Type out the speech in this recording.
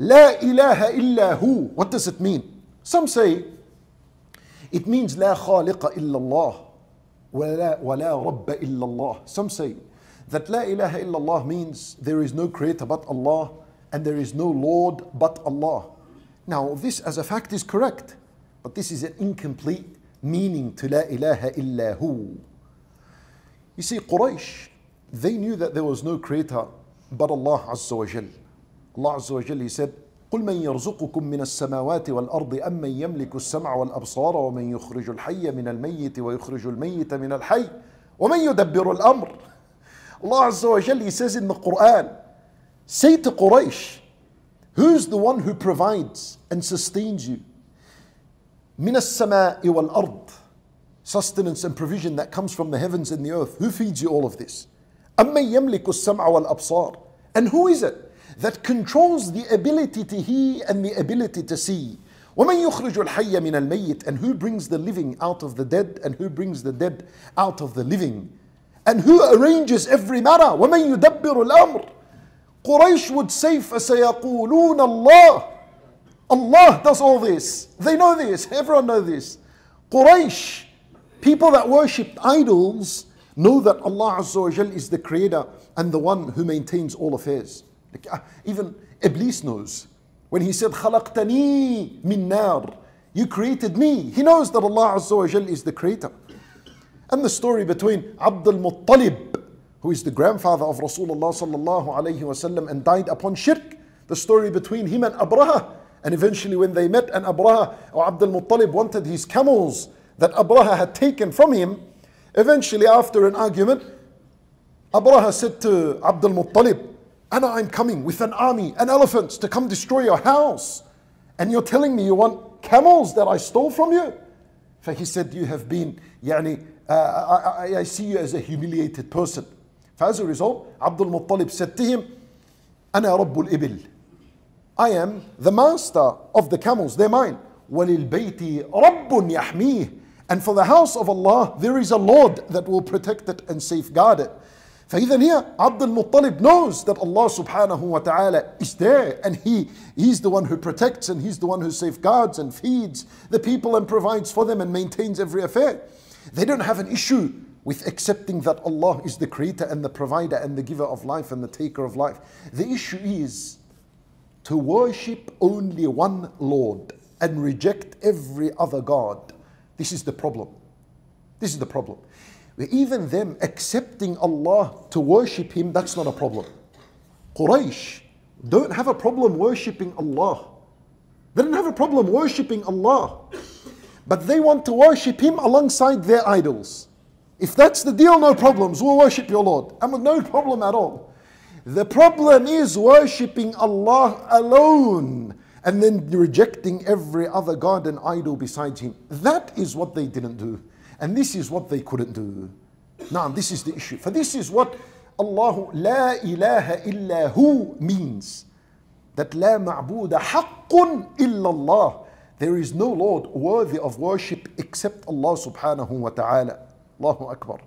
La ilaha illa hu. What does it mean? Some say it means La khaliqa illallah. ولا, ولا رب إلا الله. Some say that La ilaha illallah means there is no creator but Allah and there is no Lord but Allah. Now, this as a fact is correct, but this is an incomplete meaning to La ilaha illa hu. You see, Quraysh, they knew that there was no creator but Allah Azza wa Jal. الله عز وجل يسد قل من يرزقكم من السماوات والأرض أم من يملك السمع والأبصار ومن يخرج الحي من الميت ويخرج الميت من الحي ومن يدبر الأمر الله عز وجل يسد إن القرآن سيد قريش Who's the one who provides and sustains you? من السماء والأرض Sustenance and provision that comes from the heavens and the earth. Who feeds you all of this? أَمَّنْ يَمْلِكُ السَّمْعَ وَالْأَبْصَارِ And who is it? that controls the ability to hear and the ability to see? وَمَن يُخْرِجُ الْحَيَّ مِنَ الْمَيِّتِ And who brings the living out of the dead and who brings the dead out of the living? And who arranges every matter? وَمَن يُدَبِّرُ الْأَمْرِ Quraysh would say فَسَيَقُولُونَ اللَّهِ Allah does all this. They know this. Everyone knows this. Quraysh, people that worship idols, know that Allah Azza wa Jal is the creator and the one who maintains all affairs. Like, uh, even Iblis knows. When he said, خَلَقْتَنِي مِن نَار You created me. He knows that Allah Azza wa Jal is the creator. And the story between Abdul Muttalib, who is the grandfather of Rasulullah sallallahu alayhi wasallam and died upon shirk. The story between him and Abraha. And eventually when they met and Abraha or Abdul Muttalib wanted his camels that Abraha had taken from him, eventually after an argument, Abraha said to Abdul Muttalib, Anna, I'm coming with an army and elephants to come destroy your house. And you're telling me you want camels that I stole from you? For he said, You have been, yani, uh, I, I, I see you as a humiliated person. As a result, Abdul Muttalib said to him, أنا رب الإبل. I am the master of the camels, they're mine. وَلِلْبَيْتِ رَبٌّ يَحْمِيهِ And for the house of Allah, there is a Lord that will protect it and safeguard it. فإذا here, Abdul Muttalib knows that Allah subhanahu wa ta'ala is there and he, He's the one who protects and He's the one who safeguards and feeds the people and provides for them and maintains every affair. They don't have an issue with accepting that Allah is the creator and the provider and the giver of life and the taker of life. The issue is to worship only one Lord and reject every other God. This is the problem. This is the problem. Even them accepting Allah to worship Him, that's not a problem. Quraysh don't have a problem worshipping Allah. They don't have a problem worshipping Allah. But they want to worship Him alongside their idols. If that's the deal, no problems. We'll worship your Lord. And with no problem at all. The problem is worshipping Allah alone and then rejecting every other god and idol besides Him. That is what they didn't do. And this is what they couldn't do. Now, this is the issue. For this is what Allah La ilaha illa hu means. That La ma'buda haqqun illa Allah. There is no Lord worthy of worship except Allah subhanahu wa ta'ala. Allahu Akbar.